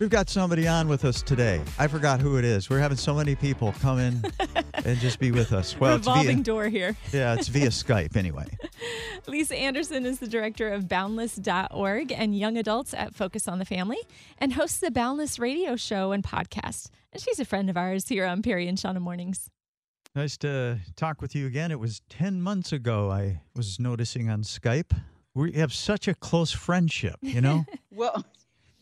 We've got somebody on with us today. I forgot who it is. We're having so many people come in and just be with us. Well, it's Revolving via, door here. yeah, it's via Skype anyway. Lisa Anderson is the director of Boundless.org and young adults at Focus on the Family and hosts the Boundless radio show and podcast. And she's a friend of ours here on Perry and Shauna Mornings. Nice to talk with you again. It was 10 months ago I was noticing on Skype. We have such a close friendship, you know? Well,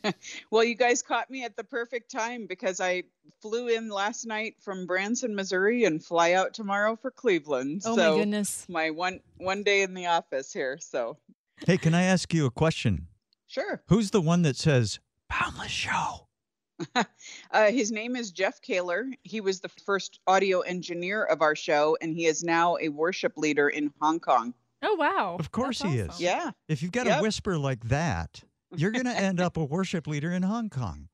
well, you guys caught me at the perfect time because I flew in last night from Branson, Missouri, and fly out tomorrow for Cleveland. Oh so my goodness. my one one day in the office here. So hey, can I ask you a question? sure. Who's the one that says, Boundless Show? Uh, his name is Jeff Kaler. He was the first audio engineer of our show, and he is now a worship leader in Hong Kong. Oh, wow. Of course That's he is. Yeah. If you've got a whisper like that, you're going to end up a worship leader in Hong Kong.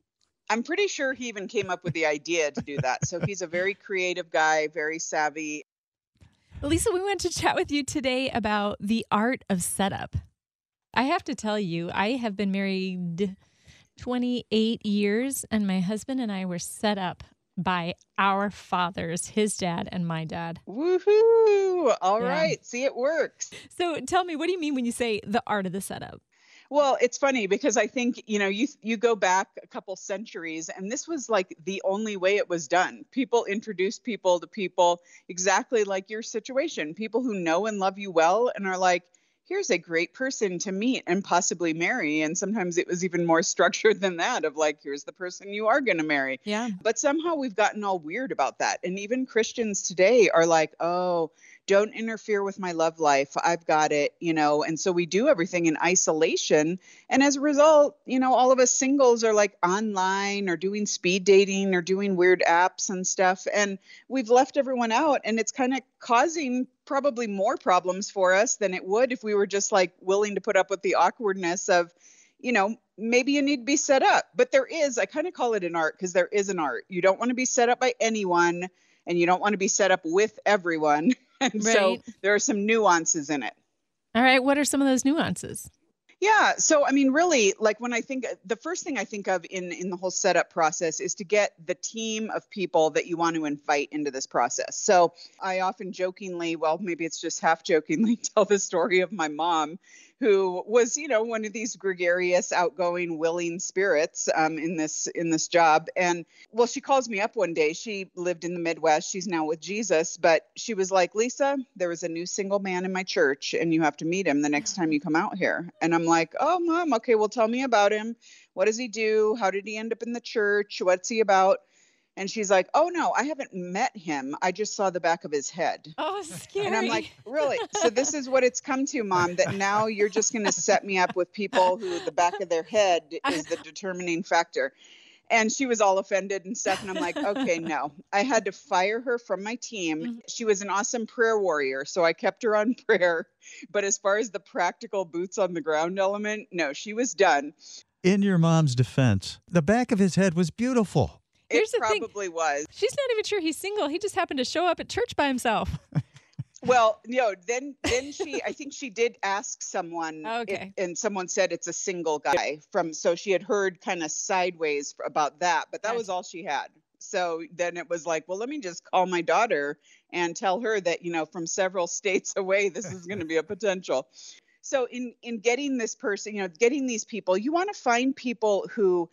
I'm pretty sure he even came up with the idea to do that. So he's a very creative guy, very savvy. Lisa, we want to chat with you today about the art of setup. I have to tell you, I have been married 28 years, and my husband and I were set up by our fathers, his dad and my dad. Woohoo! All Yeah. right, see, it works. So tell me, what do you mean when you say the art of the setup? Well, it's funny because I think, you know, you you go back a couple centuries and this was like the only way it was done. People introduce people to people exactly like your situation. People who know and love you well and are like, here's a great person to meet and possibly marry. And sometimes it was even more structured than that of like, here's the person you are going to marry. Yeah. But somehow we've gotten all weird about that. And even Christians today are like, oh, don't interfere with my love life. I've got it, you know. And so we do everything in isolation. And as a result, you know, all of us singles are like online or doing speed dating or doing weird apps and stuff. And we've left everyone out. And it's kind of causing probably more problems for us than it would if we were just like willing to put up with the awkwardness of, you know, maybe you need to be set up. But there is, I kind of call it an art because there is an art. You don't want to be set up by anyone and you don't want to be set up with everyone. And so there are some nuances in it. All right. What are some of those nuances? Yeah. So I mean, really, like when I think the first thing I think of in in the whole setup process is to get the team of people that you want to invite into this process. So I often jokingly, well, maybe it's just half jokingly, tell the story of my mom, who was, you know, one of these gregarious, outgoing, willing spirits um, in this in this job. And well, she calls me up one day. She lived in the Midwest. She's now with Jesus, but she was like, Lisa, there was a new single man in my church, and you have to meet him the next time you come out here. And I'm like, oh, mom, okay, well, tell me about him. What does he do? How did he end up in the church? What's he about? And she's like, oh, no, I haven't met him. I just saw the back of his head. Oh, scary. And I'm like, really? So this is what it's come to, mom, that now you're just going to set me up with people who the back of their head is the determining factor. And she was all offended and stuff. And I'm like, okay, no. I had to fire her from my team. Mhm. She was an awesome prayer warrior. So I kept her on prayer. But as far as the practical boots on the ground element, no, she was done. In your mom's defense, the back of his head was beautiful. Here's it the thing. probably was. She's not even sure he's single. He just happened to show up at church by himself. Well, no, then then she I think she did ask someone Oh, it- and someone said it's a single guy from so she had heard kind of sideways about that, but that was all she had. So then it was like, well, let me just call my daughter and tell her that, you know, from several states away this is going to be a potential. So in in getting this person, you know, getting these people, you want to find people who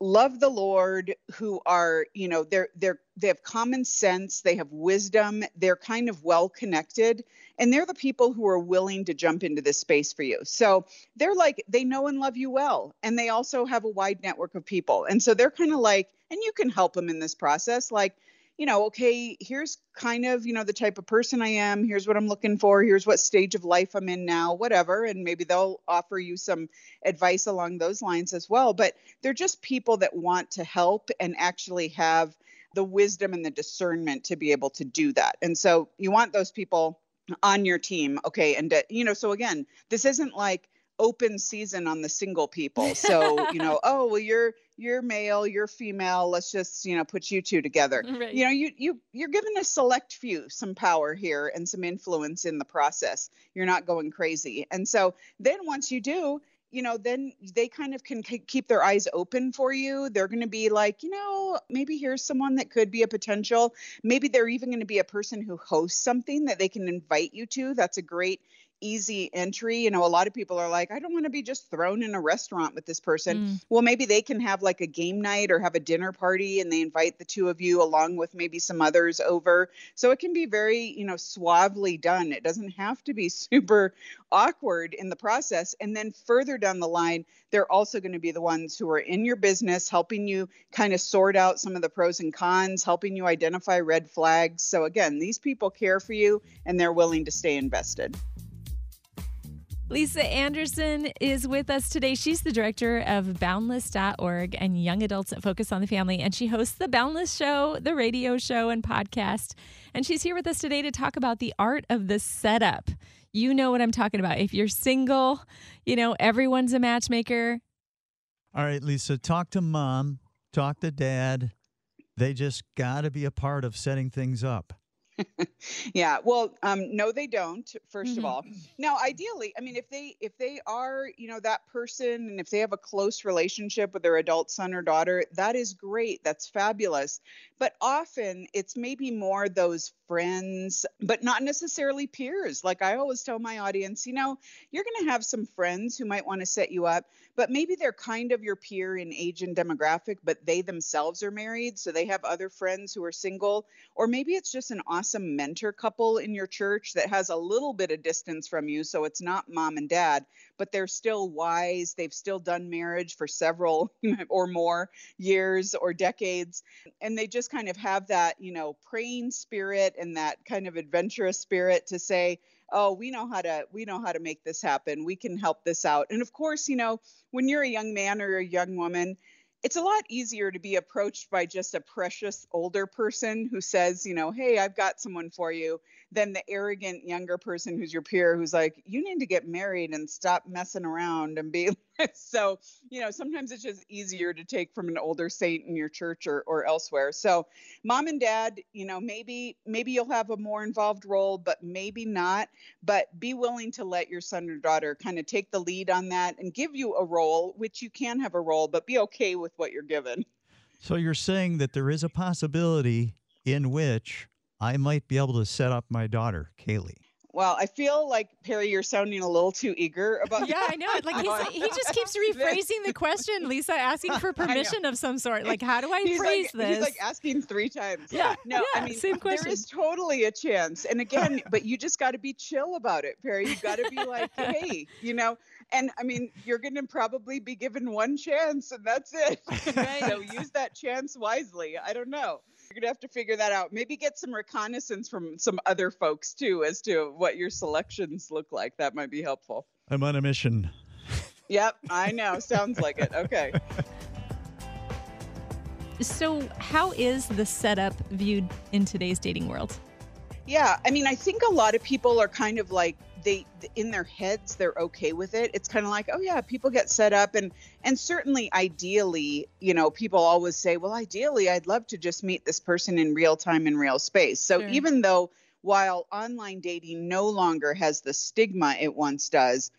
love the lord who are you know they're they're they have common sense they have wisdom they're kind of well connected and they're the people who are willing to jump into this space for you. So they're like they know and love you well and they also have a wide network of people. And so they're kind of like and you can help them in this process like you know okay here's kind of you know the type of person i am here's what i'm looking for here's what stage of life i'm in now whatever and maybe they'll offer you some advice along those lines as well but they're just people that want to help and actually have the wisdom and the discernment to be able to do that. And so you want those people on your team. Okay. And, uh, you know, so again, this isn't like open season on the single people. So, you know, oh, well, you're, you're male, you're female. Let's just, you know, put you two together. Right. You know, you, you, you're giving a select few some power here and some influence in the process. You're not going crazy. And so then once you do, you know, then they kind of can keep their eyes open for you. They're going to be like, you know, maybe here's someone that could be a potential. Maybe they're even going to be a person who hosts something that they can invite you to. That's a great easy entry. You know, a lot of people are like, I don't want to be just thrown in a restaurant with this person. Mm. Well, maybe they can have like a game night or have a dinner party and they invite the two of you along with maybe some others over. So it can be very, you know, suavely done. It doesn't have to be super awkward in the process. And then further down the line, they're also going to be the ones who are in your business, helping you kind of sort out some of the pros and cons, helping you identify red flags. So again, these people care for you and they're willing to stay invested. Lisa Anderson is with us today. She's the director of Boundless.org and Young Adults that Focus on the Family, and she hosts the Boundless Show, the radio show, and podcast. And she's here with us today to talk about the art of the setup. You know what I'm talking about. If you're single, you know, everyone's a matchmaker. All right, Lisa, talk to mom, talk to dad. They just got to be a part of setting things up. yeah well um, no they don't 1st mm-hmm. of all. Now ideally i mean if they if they are you know that person and if they have a close relationship with their adult son or daughter that is great that's fabulous. But often it's maybe more those friends but not necessarily peers. Like i always tell my audience you know you're going to have some friends who might want to set you up but maybe they're kind of your peer in age and demographic but they themselves are married so they have other friends who are single or maybe it's just an awesome mentor couple in your church that has a little bit of distance from you. So it's not mom and dad, but they're still wise. They've still done marriage for several or more years or decades. And they just kind of have that, you know, praying spirit and that kind of adventurous spirit to say, oh we know how to we know how to make this happen. We can help this out. And of course you know when you're a young man or a young woman it's a lot easier to be approached by just a precious older person who says, you know, hey, I've got someone for you, than the arrogant younger person who's your peer who's like, you need to get married and stop messing around and be so, you know, sometimes it's just easier to take from an older saint in your church or, or elsewhere. So mom and dad, you know, maybe maybe you'll have a more involved role, but maybe not. But be willing to let your son or daughter kind of take the lead on that and give you a role, which you can have a role, but be okay with what you're given. So you're saying that there is a possibility in which I might be able to set up my daughter, Kaylee. Well, I feel like Perry, you're sounding a little too eager about. Yeah, I know. Like he's, he just keeps rephrasing the question, Lisa, asking for permission of some sort. Like, how do I he's phrase like, this? He's like asking three times. Yeah, no, yeah, I mean, same question. There is totally a chance, and again, but you just got to be chill about it, Perry. You got to be like, hey, you know. And I mean, you're going to probably be given one chance, and that's it. Right. so use that chance wisely. I don't know. You're gonna have to figure that out. Maybe get some reconnaissance from some other folks too as to what your selections look like. That might be helpful. I'm on a mission. Yep, I know. Sounds like it. Okay. So, how is the setup viewed in today's dating world? Yeah, I mean, I think a lot of people are kind of like they in their heads they're okay with it it's kind of like oh yeah people get set up and and certainly ideally you know people always say well ideally i'd love to just meet this person in real time in real space so sure. even though while online dating no longer has the stigma it once does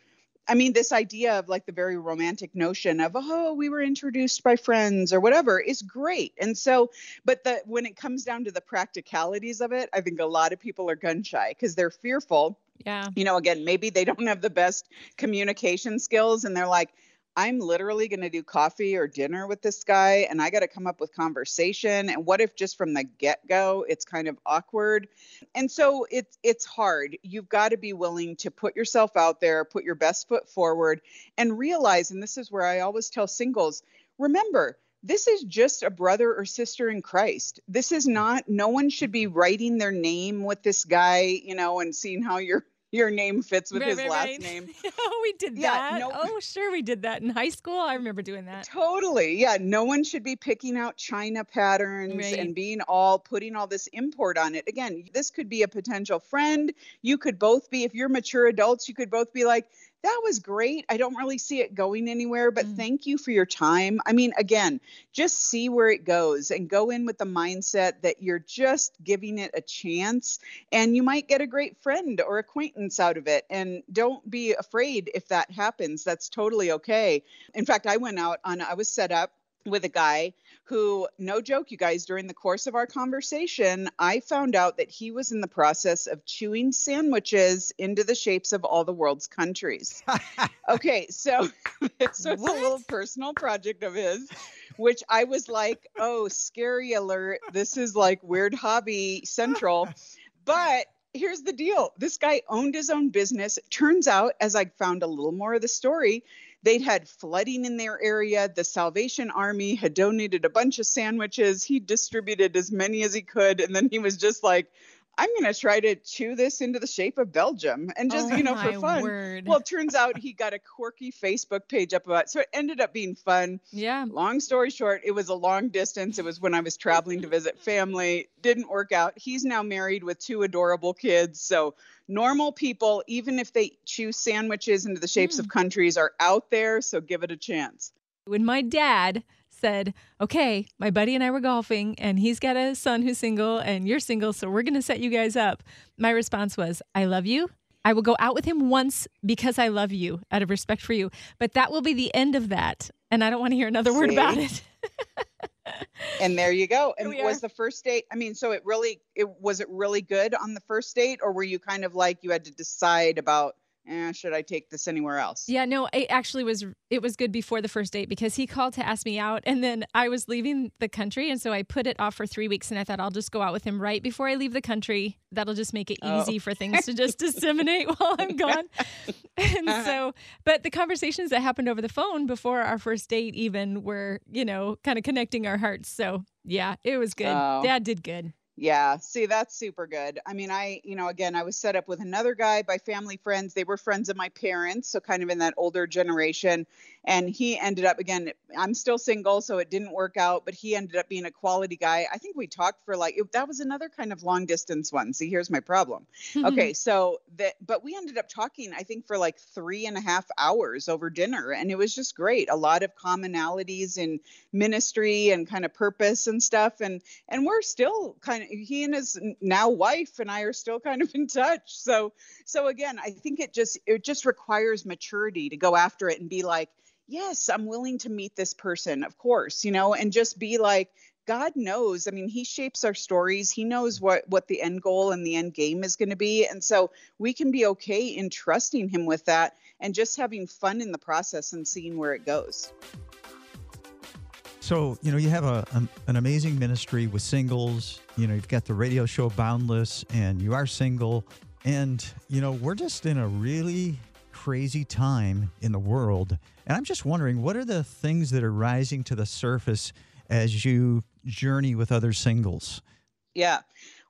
I mean, this idea of like the very romantic notion of, oh, we were introduced by friends or whatever is great. And so, but the when it comes down to the practicalities of it, I think a lot of people are gun shy because they're fearful yeah. You know, again, maybe they don't have the best communication skills and they're like, I'm literally going to do coffee or dinner with this guy and I got to come up with conversation and what if just from the get-go it's kind of awkward. And so it's it's hard. You've got to be willing to put yourself out there, put your best foot forward and realize and this is where I always tell singles, remember, this is just a brother or sister in Christ. This is not, no one should be writing their name with this guy, you know, and seeing how your your name fits with right, his right, last right. name. oh, we did yeah, that. No, oh, sure, we did that in high school. I remember doing that. Totally. Yeah. No one should be picking out China patterns and being all putting all this import on it. Again, this could be a potential friend. You could both be, if you're mature adults, you could both be like, that was great. I don't really see it going anywhere, but Mm. thank you for your time. I mean, again, just see where it goes and go in with the mindset that you're just giving it a chance and you might get a great friend or acquaintance out of it. And don't be afraid if that happens. That's totally okay. In fact, I went out on, I was set up with a guy who, no joke, you guys, during the course of our conversation, I found out that he was in the process of chewing sandwiches into the shapes of all the world's countries. okay, so this was What? a little personal project of his, which I was like, oh, scary alert. This is like weird hobby central. But here's the deal this guy owned his own business. Turns out, as I found a little more of the story, they'd had flooding in their area. The Salvation Army had donated a bunch of sandwiches. He distributed as many as he could. And then he was just like, I'm going to try to chew this into the shape of Belgium and just, oh you know, for fun. Word. Well, it turns out he got a quirky Facebook page up about it. So it ended up being fun. yeah. Long story short, it was a long distance. It was when I was traveling to visit family. Didn't work out. He's now married with two adorable kids. So normal people, even if they chew sandwiches into the shapes of mm. countries, are out there. So give it a chance. when my dad said, Okay, my buddy and I were golfing, and he's got a son who's single, and you're single, so we're going to set you guys up. My response was, I love you. I will go out with him once because I love you, out of respect for you. But that will be the end of that. And I don't want to hear another word about it. And there you go. And was the first date? I mean, so it really, it was it really good on the first date, or were you kind of like you had to decide about, eh, should I take this anywhere else? Yeah, no, it actually was it was good before the first date because he called to ask me out and then I was leaving the country and so I put it off for 3 weeks and I thought I'll just go out with him right before I leave the country. That'll just make it Oh. easy for things to just disseminate while I'm gone. And so, but the conversations that happened over the phone before our first date even were, you know, kind of connecting our hearts. So, yeah, it was good. Oh. Dad did good. Yeah, see, that's super good. I mean, I, you know, again, I was set up with another guy by family friends. They were friends of my parents, so kind of in that older generation. And he ended up, again, I'm still single, so it didn't work out, but he ended up being a quality guy. I think we talked for like, it, that was another kind of long distance one. See, here's my problem. Okay, so that, but we ended up talking, I think, for like three and a half hours over dinner, and it was just great. A lot of commonalities in ministry and kind of purpose and stuff, and and we're still kind of he and his now wife and I are still kind of in touch. So so again, I think it just it just requires maturity to go after it and be like, yes, I'm willing to meet this person, of course, you know, and just be like. God knows. I mean, he shapes our stories. He knows what what the end goal and the end game is going to be. And so we can be okay in trusting him with that and just having fun in the process and seeing where it goes. So, you know, you have a, an, an amazing ministry with singles. You know, you've got the radio show Boundless, and you are single. And, you know, we're just in a really crazy time in the world. And I'm just wondering, what are the things that are rising to the surface as you journey with other singles? Yeah.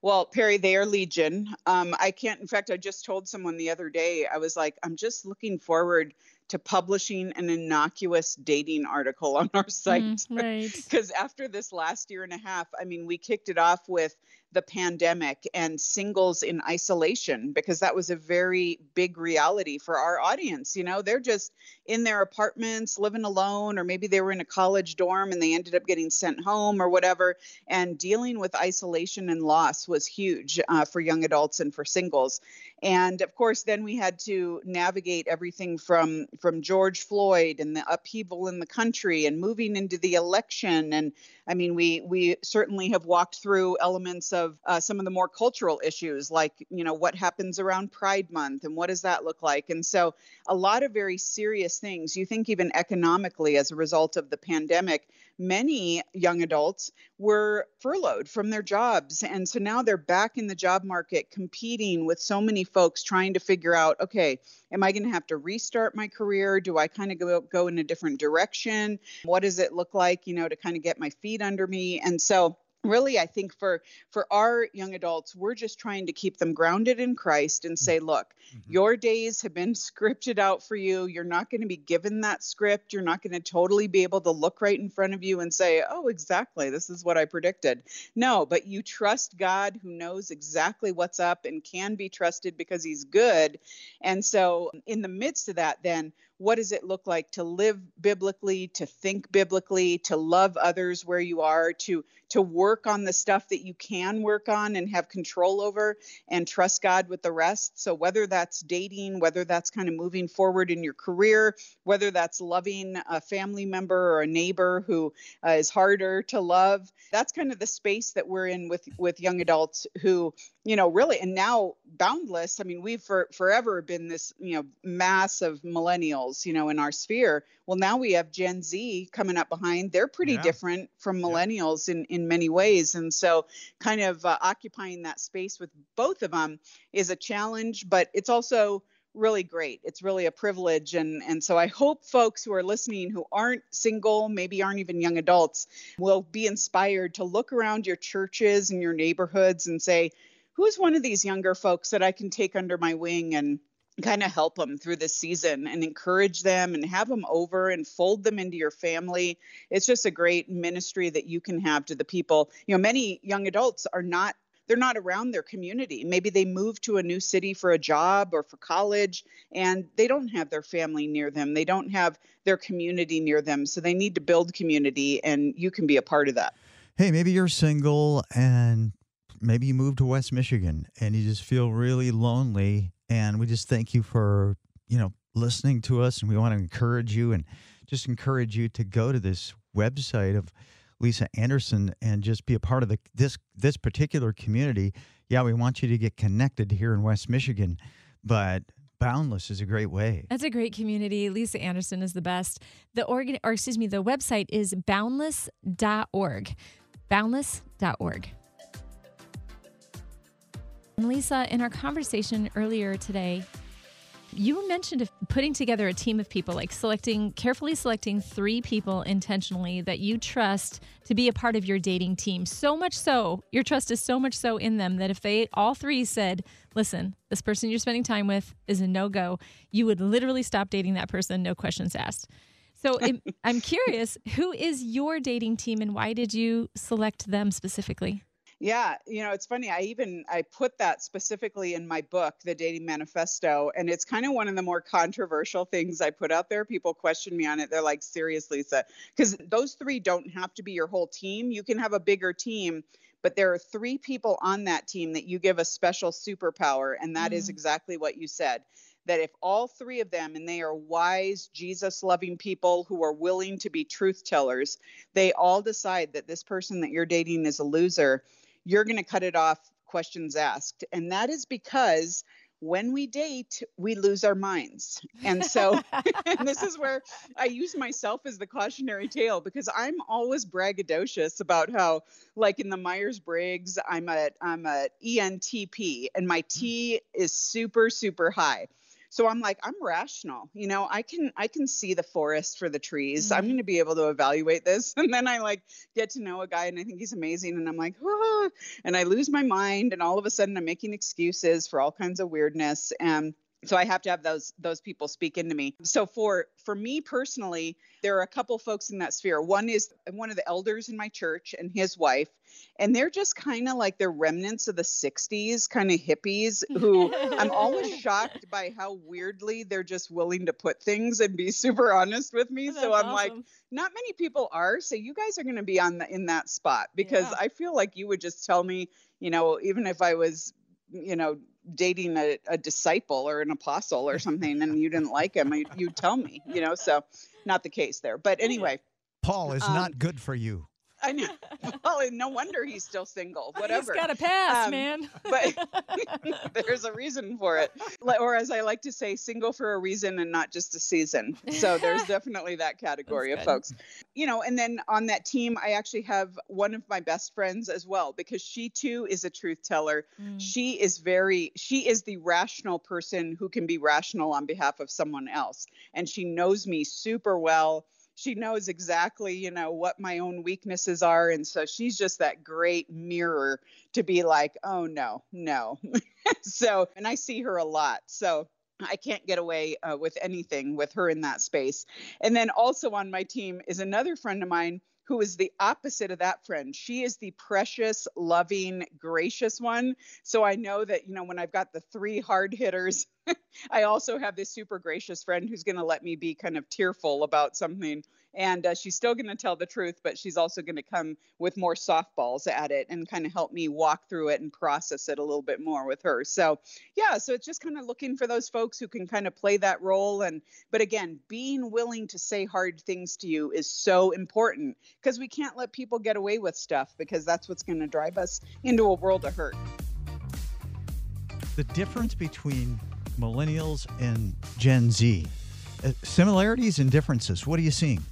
Well, Perry, they are legion. Um, I can't, in fact, I just told someone the other day, I was like, I'm just looking forward to publishing an innocuous dating article on our site. Mm, right. because after this last year and a half, I mean, we kicked it off with the pandemic and singles in isolation because that was a very big reality for our audience. You know, they're just in their apartments living alone, or maybe they were in a college dorm and they ended up getting sent home or whatever. And dealing with isolation and loss was huge uh, for young adults and for singles. And of course, then we had to navigate everything from from George Floyd and the upheaval in the country and moving into the election. And I mean, we we certainly have walked through elements of uh, some of the more cultural issues, like you know what happens around Pride Month and what does that look like. And so, a lot of very serious things. You think even economically, as a result of the pandemic, many young adults were furloughed from their jobs. And so now they're back in the job market competing with so many folks trying to figure out okay, am I going to have to restart my career? Do I kind of go, go in a different direction? What does it look like, you know, to kind of get my feet under me? And so really i think for for our young adults we're just trying to keep them grounded in christ and say look mm-hmm. your days have been scripted out for you. You're not going to be given that script. You're not going to totally be able to look right in front of you and say oh exactly this is what i predicted no but you trust god who knows exactly what's up and can be trusted because he's good. And so in the midst of that then what does it look like to live biblically to think biblically to love others where you are to to work on the stuff that you can work on and have control over and trust god with the rest? So whether that's dating whether that's kind of moving forward in your career whether that's loving a family member or a neighbor who uh, is harder to love that's kind of the space that we're in with with young adults who you know really and now boundless i mean we've for, forever been this you know mass of millennials you know in our sphere well now we have gen z coming up behind they're pretty yeah. different from millennials yeah. in in many ways and so kind of uh, occupying that space with both of them is a challenge but it's also really great. It's really a privilege. And, and so I hope folks who are listening who aren't single, maybe aren't even young adults, will be inspired to look around your churches and your neighborhoods and say, who's one of these younger folks that I can take under my wing and kind of help them through this season and encourage them and have them over and fold them into your family. It's just a great ministry that you can have to the people. You know, many young adults are not they're not around their community. Maybe they move to a new city for a job or for college and they don't have their family near them. They don't have their community near them. So they need to build community and you can be a part of that. Hey, maybe you're single and maybe you moved to West Michigan and you just feel really lonely. And we just thank you for, you know, listening to us. And we want to encourage you and just encourage you to go to this website of Lisa Anderson and just be a part of the this this particular community. Yeah, we want you to get connected here in West Michigan, but Boundless is a great way. That's a great community. Lisa Anderson is the best. The organ or excuse me, the website is boundless.org. Boundless.org. And Lisa, in our conversation earlier today, you mentioned putting together a team of people, like selecting, carefully selecting three people intentionally that you trust to be a part of your dating team. So much so, your trust is so much so in them that if they all three said, listen, this person you're spending time with is a no go, you would literally stop dating that person, no questions asked. So I'm curious, who is your dating team and why did you select them specifically? Yeah, you know, it's funny. I even I put that specifically in my book, The Dating Manifesto, and it's kind of one of the more controversial things I put out there. People question me on it. They're like, "Seriously, Lisa?" Because those three don't have to be your whole team. You can have a bigger team, but there are three people on that team that you give a special superpower, and that mm-hmm. is exactly what you said that if all three of them, and they are wise, Jesus loving people who are willing to be truth tellers, they all decide that this person that you're dating is a loser, you're going to cut it off questions asked. And that is because when we date, we lose our minds. And so and this is where I use myself as the cautionary tale because I'm always braggadocious about how, like in the Myers Briggs, I'm a I'm a ENTP and my mm. T is super, super high so i'm like i'm rational you know i can i can see the forest for the trees mm-hmm. i'm going to be able to evaluate this and then i like get to know a guy and i think he's amazing and i'm like ah, and i lose my mind and all of a sudden i'm making excuses for all kinds of weirdness and so i have to have those those people speak into me so for for me personally there are a couple folks in that sphere one is one of the elders in my church and his wife and they're just kind of like they're remnants of the 60s kind of hippies who i'm always shocked by how weirdly they're just willing to put things and be super honest with me so i'm awesome. like not many people are so you guys are going to be on the in that spot because yeah. i feel like you would just tell me you know even if i was you know dating a, a disciple or an apostle or something and you didn't like him you'd tell me you know so not the case there. But anyway paul is um, not good for you I know. Well, no wonder he's still single. Whatever. He's got a pass, um, man. but there's a reason for it. Or as I like to say, single for a reason and not just a season. So there's definitely that category of folks. You know, and then on that team, I actually have one of my best friends as well because she too is a truth teller. Mm. She is very she is the rational person who can be rational on behalf of someone else. And she knows me super well she knows exactly, you know, what my own weaknesses are. And so she's just that great mirror to be like, oh, no, no. so, and I see her a lot. So, I can't get away uh, with anything with her in that space. And then also on my team is another friend of mine who is the opposite of that friend. She is the precious, loving, gracious one. So I know that, you know, when I've got the three hard hitters, I also have this super gracious friend who's going to let me be kind of tearful about something and uh, she's still going to tell the truth but she's also going to come with more softballs at it and kind of help me walk through it and process it a little bit more with her. So yeah so it's just kind of looking for those folks who can kind of play that role and but again being willing to say hard things to you is so important because we can't let people get away with stuff because that's what's going to drive us into a world of hurt. The difference between millennials and gen z uh, similarities and differences what are you seeing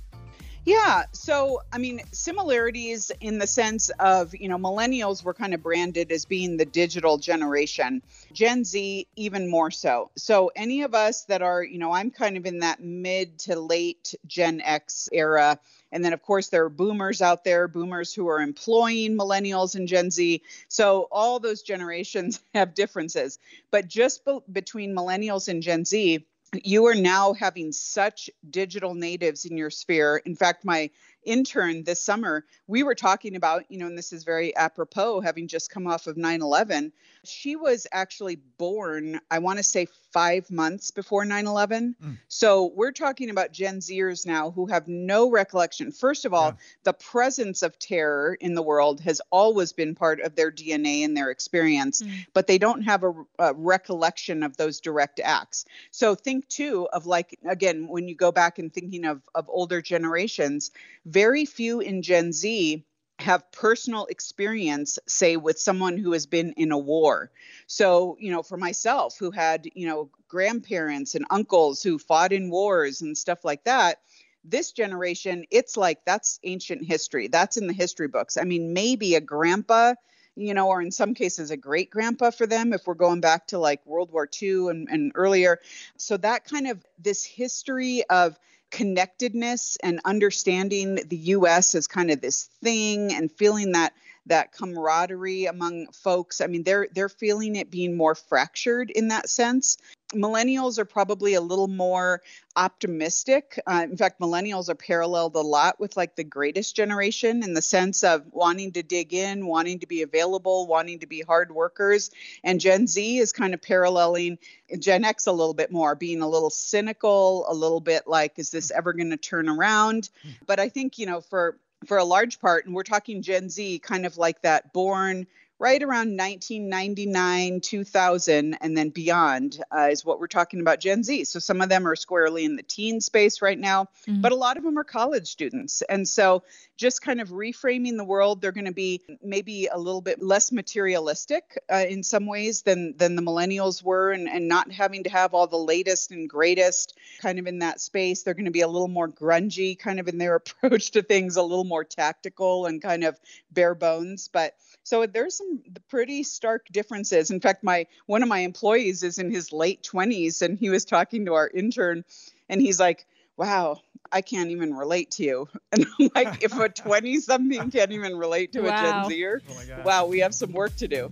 yeah. So, I mean, similarities in the sense of, you know, millennials were kind of branded as being the digital generation, Gen Z, even more so. So, any of us that are, you know, I'm kind of in that mid to late Gen X era. And then, of course, there are boomers out there, boomers who are employing millennials and Gen Z. So, all those generations have differences. But just be- between millennials and Gen Z, you are now having such digital natives in your sphere. In fact, my intern this summer, we were talking about, you know, and this is very apropos, having just come off of 9 11. She was actually born, I want to say five months before 9 11. Mm. So we're talking about Gen Zers now who have no recollection. First of all, yeah. the presence of terror in the world has always been part of their DNA and their experience, mm. but they don't have a, a recollection of those direct acts. So think too of like, again, when you go back and thinking of, of older generations, very few in Gen Z have personal experience say with someone who has been in a war. So you know for myself who had you know grandparents and uncles who fought in wars and stuff like that this generation it's like that's ancient history. That's in the history books. I mean maybe a grandpa you know or in some cases a great grandpa for them if we're going back to like world war ii and, and earlier. So that kind of this history of connectedness and understanding the US as kind of this thing and feeling that that camaraderie among folks. I mean, they're they're feeling it being more fractured in that sense. Millennials are probably a little more optimistic. Uh, in fact, millennials are paralleled a lot with like the greatest generation in the sense of wanting to dig in, wanting to be available, wanting to be hard workers. And Gen Z is kind of paralleling Gen X a little bit more, being a little cynical, a little bit like, is this ever going to turn around? Hmm. But I think, you know, for for a large part, and we're talking Gen Z, kind of like that born right around 1999, 2000, and then beyond uh, is what we're talking about Gen Z. So some of them are squarely in the teen space right now, mm-hmm. but a lot of them are college students. And so just kind of reframing the world, they're going to be maybe a little bit less materialistic uh, in some ways than than the millennials were, and, and not having to have all the latest and greatest kind of in that space. They're going to be a little more grungy kind of in their approach to things, a little more tactical and kind of bare bones. But so there's some pretty stark differences. In fact, my one of my employees is in his late 20s and he was talking to our intern and he's like, "Wow, I can't even relate to you." And I'm like, if a 20 something can't even relate to wow. a Gen Zer, oh wow, we have some work to do.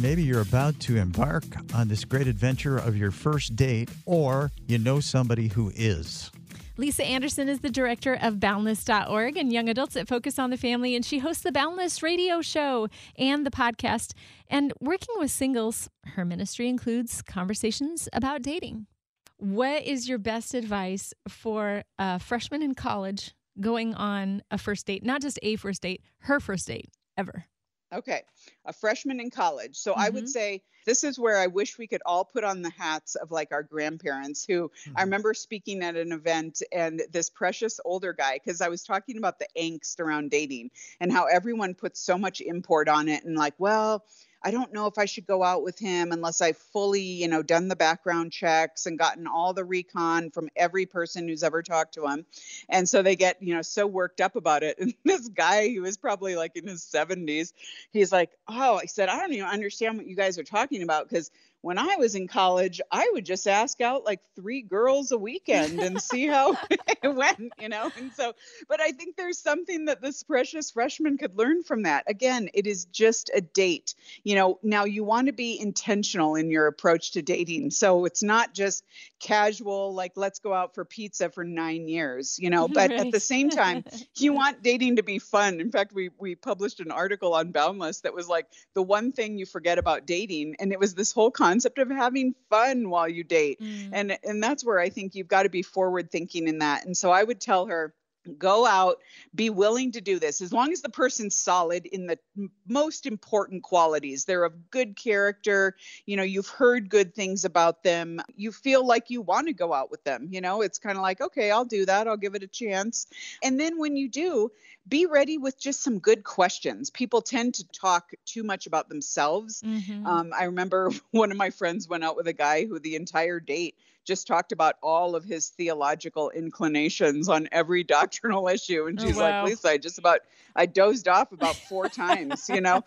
Maybe you're about to embark on this great adventure of your first date, or you know somebody who is. Lisa Anderson is the director of Boundless.org and young adults that focus on the family, and she hosts the Boundless radio show and the podcast. And working with singles, her ministry includes conversations about dating. What is your best advice for a freshman in college going on a first date? Not just a first date, her first date ever. Okay. A freshman in college. So mm-hmm. I would mm-hmm. say this is where I wish we could all put on the hats of like our grandparents who mm-hmm. I remember speaking at an event and this precious older guy, because I was talking about the angst around dating and how everyone puts so much import on it and like, well, I don't know if I should go out with him unless I've fully, you know, done the background checks and gotten all the recon from every person who's ever talked to him. And so they get, you know, so worked up about it. And this guy, he was probably like in his 70s, he's like, Oh, I said, I don't even understand what you guys are talking about because when I was in college, I would just ask out like three girls a weekend and see how it went, you know? And so, but I think there's something that this precious freshman could learn from that. Again, it is just a date. You know, now you want to be intentional in your approach to dating. So it's not just casual, like, let's go out for pizza for nine years, you know, but right. at the same time, you want dating to be fun. In fact, we, we published an article on Boundless that was like the one thing you forget about dating. And it was this whole concept concept of having fun while you date. Mm. And and that's where I think you've got to be forward thinking in that. And so I would tell her go out be willing to do this. As long as the person's solid in the most important qualities. They're of good character. You know you've heard good things about them. You feel like you want to go out with them you know? It's kind of like okay i'll do that. I'll give it a chance. And then when you do be ready with just some good questions people tend to talk too much about themselves mm-hmm. um, i remember one of my friends went out with a guy who the entire date just talked about all of his theological inclinations on every doctrinal issue. And oh, she's oh, wow. like, Lisa, I just about I dozed off about four times, you know?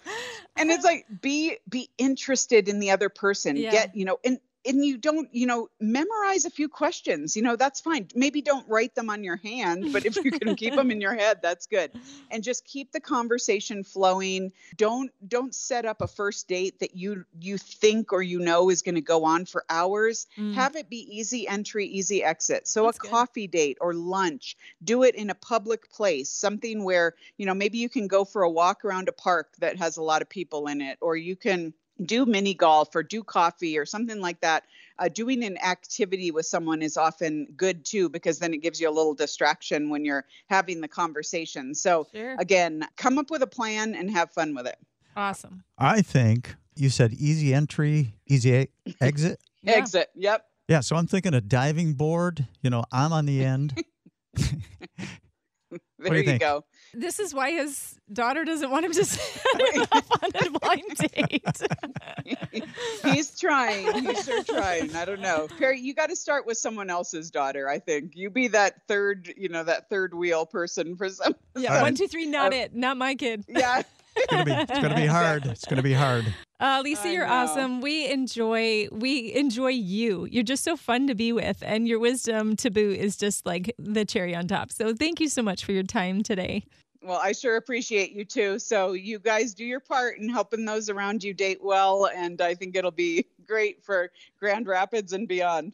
And it's like be be interested in the other person. Yeah. Get, you know, and and you don't you know memorize a few questions you know that's fine. Maybe don't write them on your hand but if you can keep them in your head that's good. And just keep the conversation flowing. Don't don't set up a first date that you you think or you know is going to go on for hours. Mm. have it be easy entry easy exit. So that's a good. coffee date or lunch do it in a public place something where you know maybe you can go for a walk around a park that has a lot of people in it or you can do mini golf or do coffee or something like that. Uh, doing an activity with someone is often good too because then it gives you a little distraction when you're having the conversation. So, sure. again, come up with a plan and have fun with it. Awesome. I think you said easy entry, easy a- exit. yeah. Exit. Yep. Yeah. So I'm thinking a diving board. You know, I'm on the end. there you, you go. This is why his daughter doesn't want him to set him up on a blind date. He's trying. He's sure trying. I don't know. Perry, you got to start with someone else's daughter, I think. You be that third, you know, that third wheel person for some. Yeah, right. one, two, three, not uh, it. Not my kid. Yeah. It's gonna be it's gonna be hard. It's gonna be hard. Uh, Lisa, you're awesome. We enjoy we enjoy you. You're just so fun to be with, and your wisdom to boot is just like the cherry on top. So thank you so much for your time today. Well, I sure appreciate you too. So you guys do your part in helping those around you date well, and I think it'll be great for Grand Rapids and beyond.